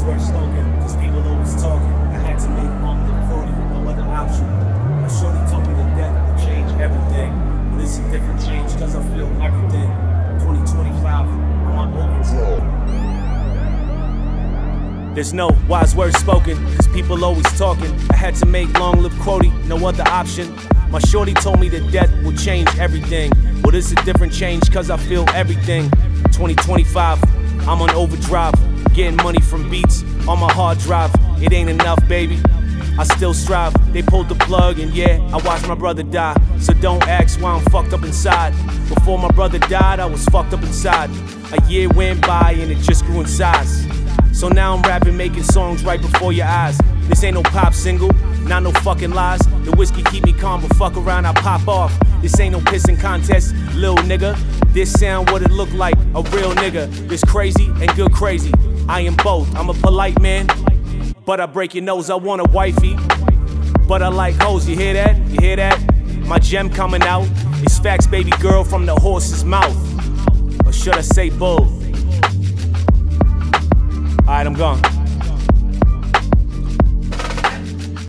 Because people always talking. I had to make the no other option. Told me that death would change everything. But it's a different change, because I feel everything. 2025, I'm on there's no wise words spoken, cause people always talking. I had to make long live Quody, no other option. My shorty told me that death will change everything. Well, it's a different change, cause I feel everything. 2025, I'm on overdrive. Getting money from beats on my hard drive. It ain't enough, baby. I still strive. They pulled the plug, and yeah, I watched my brother die. So don't ask why I'm fucked up inside. Before my brother died, I was fucked up inside. A year went by, and it just grew in size. So now I'm rapping, making songs right before your eyes. This ain't no pop single, not no fucking lies. The whiskey keep me calm, but fuck around, I pop off. This ain't no pissing contest, lil nigga. This sound what it look like, a real nigga. This crazy and good crazy. I am both. I'm a polite man, but I break your nose. I want a wifey, but I like hoes. You hear that? You hear that? My gem coming out. It's facts, baby girl, from the horse's mouth. Or should I say bull? Alright, I'm gone.